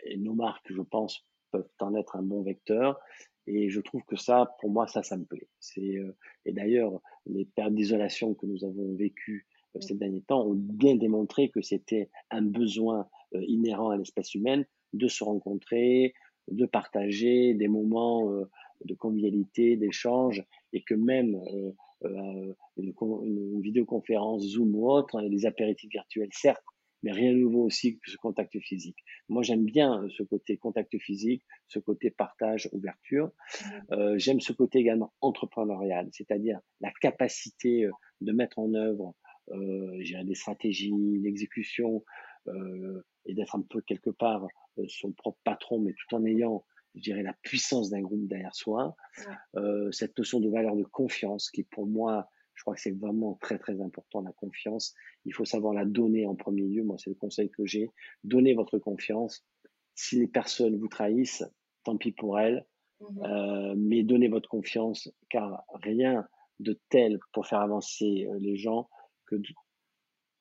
Et nos marques, je pense, peuvent en être un bon vecteur. Et je trouve que ça, pour moi, ça, ça me plaît. C'est euh, et d'ailleurs, les périodes d'isolation que nous avons vécues ces derniers temps ont bien démontré que c'était un besoin euh, inhérent à l'espèce humaine de se rencontrer, de partager des moments de convivialité, d'échange, et que même une, une, vidéoconférence Zoom ou autre, hein, les apéritifs virtuels, certes, mais rien de nouveau aussi que ce contact physique. Moi, j'aime bien ce côté contact physique, ce côté partage, ouverture. Mmh. Euh, j'aime ce côté également entrepreneurial, c'est-à-dire la capacité euh, de mettre en œuvre euh, des stratégies, l'exécution, euh, et d'être un peu quelque part euh, son propre patron, mais tout en ayant je dirais, la puissance d'un groupe derrière soi, euh, cette notion de valeur de confiance qui, pour moi, je crois que c'est vraiment très très important la confiance. Il faut savoir la donner en premier lieu. Moi, c'est le conseil que j'ai. Donnez votre confiance. Si les personnes vous trahissent, tant pis pour elles. Mhm. Euh, mais donnez votre confiance, car rien de tel pour faire avancer les gens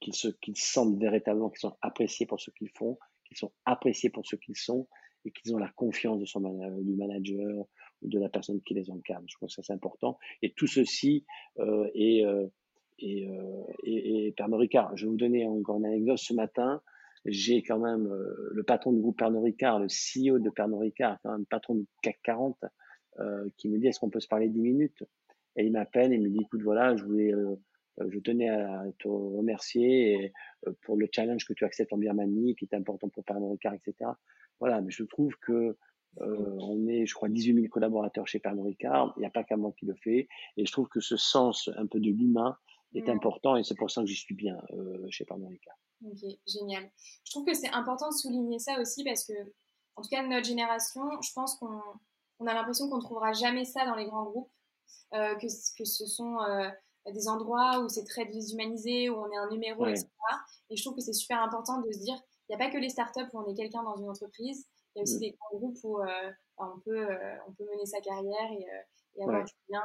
qu'ils se qu'ils sentent véritablement qu'ils sont appréciés pour ce qu'ils font, qu'ils sont appréciés pour ce qu'ils sont et qu'ils ont la confiance de son du manager de la personne qui les encadre. Je crois que c'est important. Et tout ceci euh, est, euh, est, euh, est, Pernod Ricard. Je vais vous donner encore une anecdote. Ce matin, j'ai quand même euh, le patron du groupe Pernod Ricard, le CEO de Pernod Ricard, quand même patron du CAC 40, euh, qui me dit est-ce qu'on peut se parler 10 minutes? Et il m'appelle et me dit écoute voilà, je voulais euh, je tenais à te remercier pour le challenge que tu acceptes en Birmanie, qui est important pour Pernod Ricard, etc. Voilà, mais je trouve que euh, on est, je crois, 18 000 collaborateurs chez Pernod Ricard. Il n'y a pas qu'à moi qui le fait. Et je trouve que ce sens un peu de l'humain est important et c'est pour ça que j'y suis bien euh, chez Pernod Ricard. Ok, génial. Je trouve que c'est important de souligner ça aussi parce que, en tout cas, de notre génération, je pense qu'on on a l'impression qu'on ne trouvera jamais ça dans les grands groupes, euh, que, que ce sont euh, des endroits où c'est très déshumanisé, où on est un numéro, etc. Et je trouve que c'est super important de se dire, il n'y a pas que les startups où on est quelqu'un dans une entreprise, il y a aussi des grands groupes où euh, on, peut, euh, on peut mener sa carrière et, euh, et avoir du bien,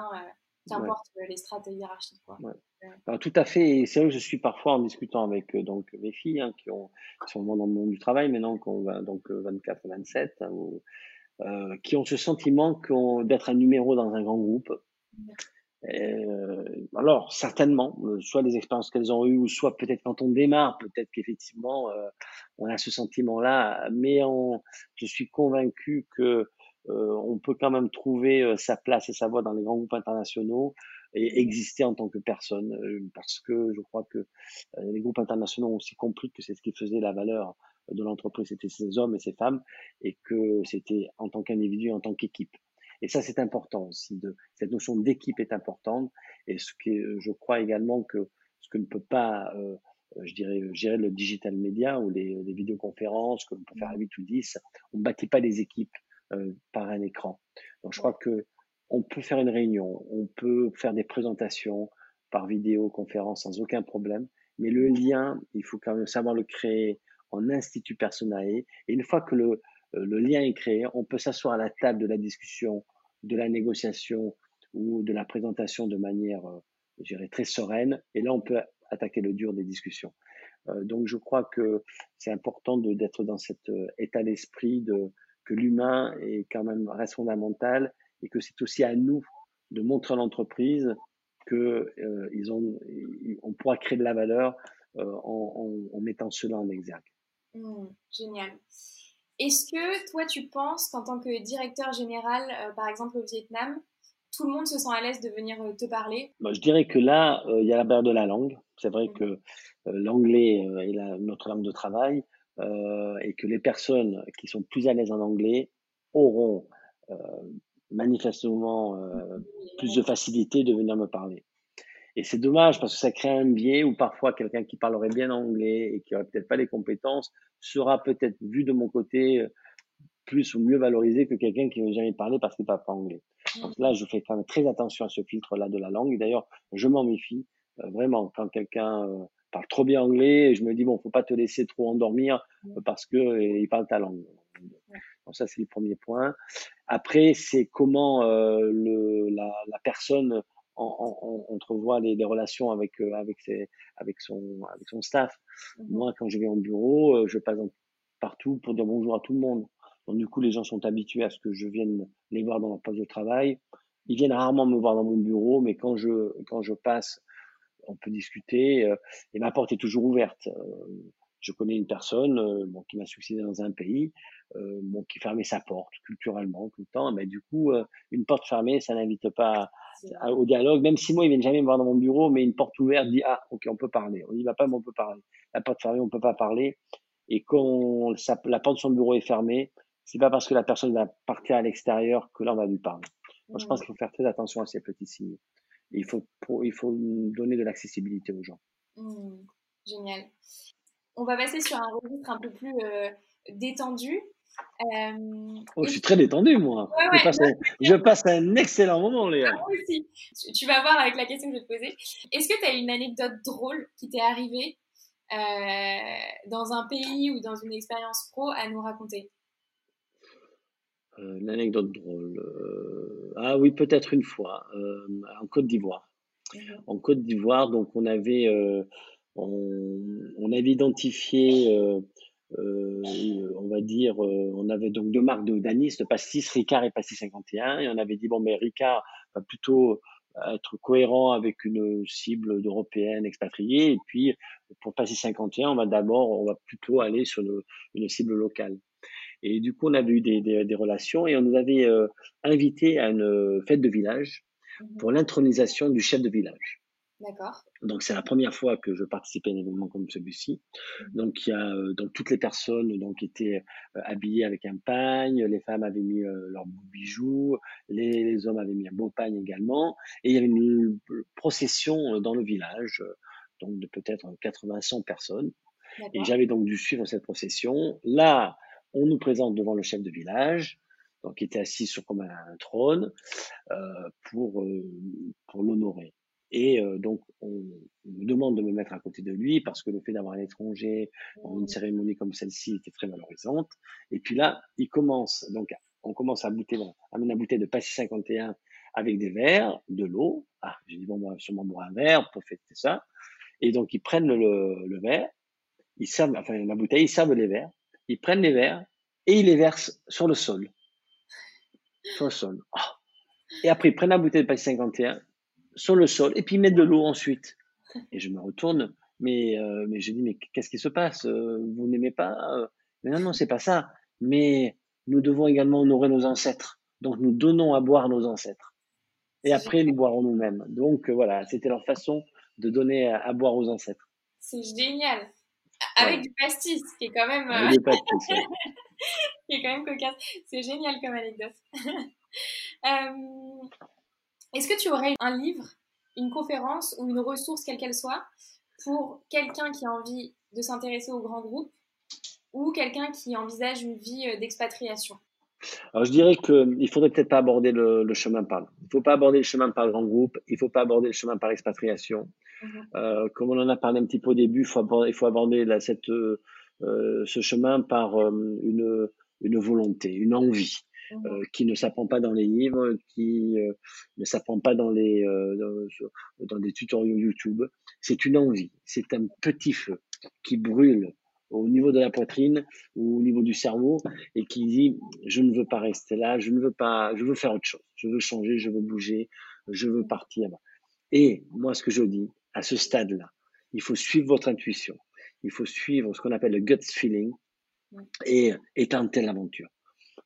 qu'importe les stratégies hiérarchiques. Quoi. tout à fait. Et c'est vrai que je suis parfois en discutant avec donc, mes filles hein, qui, ont, sont dans le monde du travail maintenant, qui ont donc 24 et 27, hein, euh, qui ont ce sentiment d'être un numéro dans un grand groupe. Euh, alors, certainement, euh, soit les expériences qu'elles ont eues, ou soit peut-être quand on démarre, peut-être qu'effectivement, euh, on a ce sentiment-là, mais on, je suis convaincu que on peut quand même trouver sa place et sa voix dans les grands groupes internationaux et exister en tant que personne, parce que je crois que les groupes internationaux ont aussi compris que c'est ce qui faisait la valeur de l'entreprise, c'était ces hommes et ces femmes, et que c'était en tant qu'individu, en tant qu'équipe. Et ça, c'est important aussi. De, cette notion d'équipe est importante. Et ce qui, je crois également que ce que ne peut pas, euh, je dirais, gérer le digital media ou les, les vidéoconférences que l'on peut faire à 8 ou 10, on ne bâtit pas des équipes euh, par un écran. Donc, je crois que on peut faire une réunion, on peut faire des présentations par vidéoconférence sans aucun problème. Mais le lien, il faut quand même savoir le créer en institut personnel. Et une fois que le, le lien est créé, on peut s'asseoir à la table de la discussion, de la négociation ou de la présentation de manière, euh, je dirais, très sereine. Et là, on peut attaquer le dur des discussions. Euh, donc, je crois que c'est important d'être dans cet état d'esprit de que l'humain est quand même reste fondamental et que c'est aussi à nous de montrer à l'entreprise que ils ont, on pourra créer de la valeur en, en, mettant cela en exergue. Mmh, génial. Est-ce que toi, tu penses qu'en tant que directeur général, euh, par exemple au Vietnam, tout le monde se sent à l'aise de venir euh, te parler? Bah, Je dirais que là, euh, il y a la barrière de la langue. C'est vrai mmh. que l'anglais est la, notre langue de travail et que les personnes qui sont plus à l'aise en anglais auront manifestement plus de facilité de venir me parler. Et c'est dommage parce que ça crée un biais où parfois quelqu'un qui parlerait bien anglais et qui aurait peut-être pas les compétences sera peut-être vu de mon côté plus ou mieux valorisé que quelqu'un qui ne veut jamais parler parce qu'il ne parle pas anglais. Donc là, je fais quand même très attention à ce filtre-là de la langue. D'ailleurs, je m'en méfie vraiment quand quelqu'un parle trop bien anglais, je me dis bon, faut pas te laisser trop endormir parce que euh, il parle ta langue. Donc ça c'est le premier point. Après c'est comment euh, le, la, la, personne en, entrevoit les, les, relations avec euh, avec ses, avec son avec son staff. Mhm. Moi quand je vais au bureau, euh, je passe partout pour dire bonjour à tout le monde. Donc du coup les gens sont habitués à ce que je vienne les voir dans leur poste de travail. Ils viennent rarement me voir dans mon bureau, mais quand je quand je passe on peut discuter euh, et ma porte est toujours ouverte. Euh, je connais une personne euh, bon, qui m'a succédé dans un pays, bon, qui fermait sa porte culturellement tout le temps. Mais du coup, une porte fermée, ça n'invite pas au dialogue. Même si moi, ils viennent jamais me voir dans mon bureau, mais une porte ouverte dit ah, ok, on peut parler. On n'y va pas, mais on peut parler. La porte fermée, on peut pas parler. Et quand la porte de son bureau est fermée, c'est pas parce que la personne va partir à l'extérieur que là on va lui parler. je pense qu'il faut faire très attention à ces petits signes. Il faut, il faut donner de l'accessibilité aux gens. Mmh, génial. On va passer sur un registre un peu plus euh, détendu. Euh, oh, je suis très détendu, moi. je, passe un, je, passe un, excellent moment, Léa. Ah, moi aussi. Tu, vas voir avec la question que je vais te poser. Est-ce que tu as une anecdote drôle qui t'est arrivée euh, dans un pays ou dans une expérience pro à nous raconter? Une anecdote drôle. Ah oui, peut-être une fois, en Côte d'Ivoire. En Côte d'Ivoire, donc on avait, on, avait identifié, on va dire, on avait donc deux marques de d'anis, de pastis, Ricard et pastis 51, et on avait dit bon, mais Ricard va plutôt être cohérent avec une cible d'européenne expatriée, et puis pour pastis 51, on va d'abord, on va plutôt aller sur une cible locale. Et du coup, on avait eu des, des, des relations et on nous avait euh, invité à une euh, fête de village mhm. pour l'intronisation du chef de village. D'accord. Donc c'est la première fois que je participais à un événement comme celui-ci. Mhm. Donc il y a euh, donc toutes les personnes donc étaient habillées avec un pagne, les femmes avaient mis leurs bijoux, les, les, hommes avaient mis un beau pagne également, et il y avait une procession dans le village, donc de peut-être 80-100 personnes. Et j'avais donc dû suivre cette procession. Là, on nous présente devant le chef de village, donc qui était assis sur comme un, trône, euh, pour, euh, pour l'honorer. Et euh, donc, on, me demande de me mettre à côté de lui parce que le fait d'avoir un étranger dans une cérémonie comme celle-ci était très valorisante. Et puis là, il commence, donc, on commence à bouter, à mener la bouteille de Passy 51 avec des verres, de l'eau. Ah, j'ai dit, bon, moi, sûrement boire un verre pour fêter ça. Et donc, ils prennent le, le verre, ils servent, enfin, la bouteille, ils servent les verres ils prennent les verres et ils les versent sur le sol. Sur le sol. Ah. Et après, ils prennent la bouteille de Paris 51 sur le sol et puis mettent de l'eau ensuite. Et je me retourne, mais, euh, mais je dis, mais qu'est-ce qui se passe? Euh, Vous n'aimez pas? Euh? Mais non, non, c'est pas ça. Mais nous devons également honorer nos ancêtres. Donc nous donnons à boire nos ancêtres. Et après, nous boirons nous-mêmes. Donc voilà, c'était leur façon de donner à boire aux ancêtres. C'est génial. Avec du pastis, qui est quand même. Euh, qui est quand même cocasse. C'est génial comme anecdote. Euh, est-ce que tu aurais un livre, une conférence ou une ressource, quelle qu'elle soit, pour quelqu'un qui a envie de s'intéresser au grand groupe ou quelqu'un qui envisage une vie euh, d'expatriation? Alors je dirais qu'il ne faudrait peut-être pas aborder le, le chemin par. Il ne faut pas aborder le chemin par grand groupe. Il ne faut pas aborder le chemin par expatriation. Mhm. Euh, comme on en a parlé un petit peu au début, il faut aborder, il faut aborder la, cette, euh, ce chemin par euh, une, une volonté, une envie. Mhm. Euh, qui ne s'apprend pas dans les livres, qui euh, ne s'apprend pas dans les dans, dans des tutoriels YouTube. C'est une envie, c'est un petit feu qui brûle au niveau de la poitrine ou au niveau du cerveau et qui dit je ne veux pas rester là, je ne veux pas, je veux faire autre chose, je veux changer, je veux bouger, je veux partir. Et moi, ce que je dis à ce stade-là, il faut suivre votre intuition, il faut suivre ce qu'on appelle le gut feeling et, et tenter l'aventure.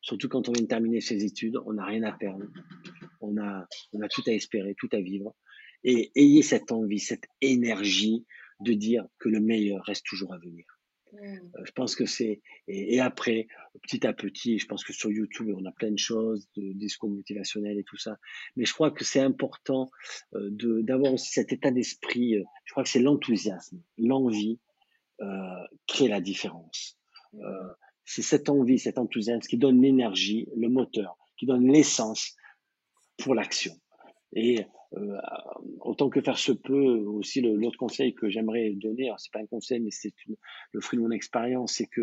Surtout quand on vient de terminer ses études, on n'a rien à perdre, on a, on a tout à espérer, tout à vivre. Et ayez cette envie, cette énergie de dire que le meilleur reste toujours à venir Euh, je pense que c'est et, après petit à petit, je pense que sur YouTube on a plein de choses, de discours motivationnels et tout ça. Mais je crois que c'est important euh, de d'avoir aussi cet état d'esprit. Euh, je crois que c'est l'enthousiasme, l'envie euh, crée la différence. Euh, c'est cette envie, cet enthousiasme qui donne l'énergie, le moteur, qui donne l'essence pour l'action. Et euh, autant que faire se peut, aussi l'autre conseil que j'aimerais donner, c'est pas un conseil, mais c'est le fruit de mon expérience, c'est que,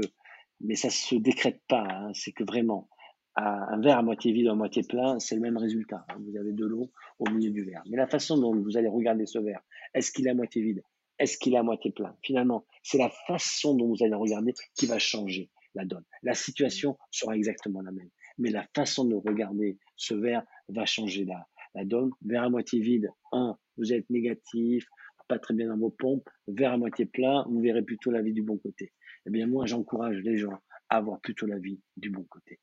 mais ça se décrète pas, hein, c'est que vraiment, un verre à moitié vide ou à moitié plein, c'est le même résultat. Hein. vous avez de l'eau au milieu du verre. Mais la façon dont vous allez regarder ce verre, est-ce qu'il est à moitié vide? Est-ce qu'il est à moitié plein? Finalement, c'est la façon dont vous allez regarder qui va changer la donne. La situation sera exactement la même. Mais la façon de regarder ce verre va changer la, la donne. Verre à moitié vide, un, vous êtes négatif, pas très bien dans vos pompes. Verre à moitié plein, vous verrez plutôt la vie du bon côté. Eh bien, moi, j'encourage les gens à avoir plutôt la vie du bon côté.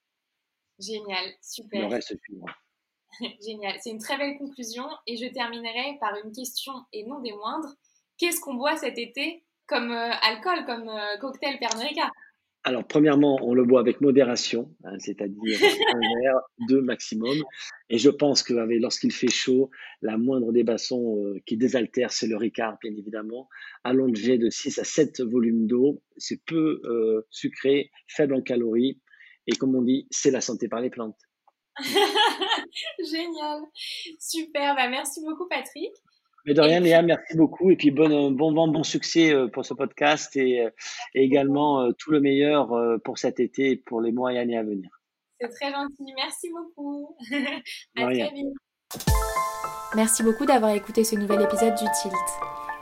Génial, super. Le reste moi. Génial, c'est une très belle conclusion. Et je terminerai par une question, et non des moindres. Qu'est-ce qu'on boit cet été comme euh, alcool, comme euh, cocktail Pernod alors, premièrement, on le boit avec modération, hein, c'est-à-dire un verre, deux maximum. Et je pense que lorsqu'il fait chaud, la moindre des bassons euh, qui désaltère, c'est le Ricard, bien évidemment. Allongé de 6 à 7 volumes d'eau. C'est peu euh, sucré, faible en calories. Et comme on dit, c'est la santé par les plantes. Génial. Super. Bah, merci beaucoup, Patrick. Mais de rien, Léa, merci beaucoup. Et puis, bon, bon vent, bon succès euh, pour ce podcast et, euh, également euh, tout le meilleur pour cet été et pour les mois et années à venir. C'est très gentil. Merci beaucoup. à très vite. Merci beaucoup d'avoir écouté ce nouvel épisode du Tilt.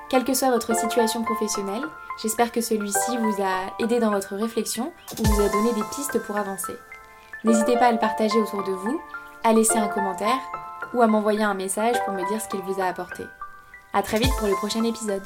Quelle que soit votre situation professionnelle, j'espère que celui-ci vous a aidé dans votre réflexion ou vous a donné des pistes pour avancer. N'hésitez pas à le partager autour de vous, à laisser un commentaire ou à m'envoyer un message pour me dire ce qu'il vous a apporté. A très vite pour le prochain épisode.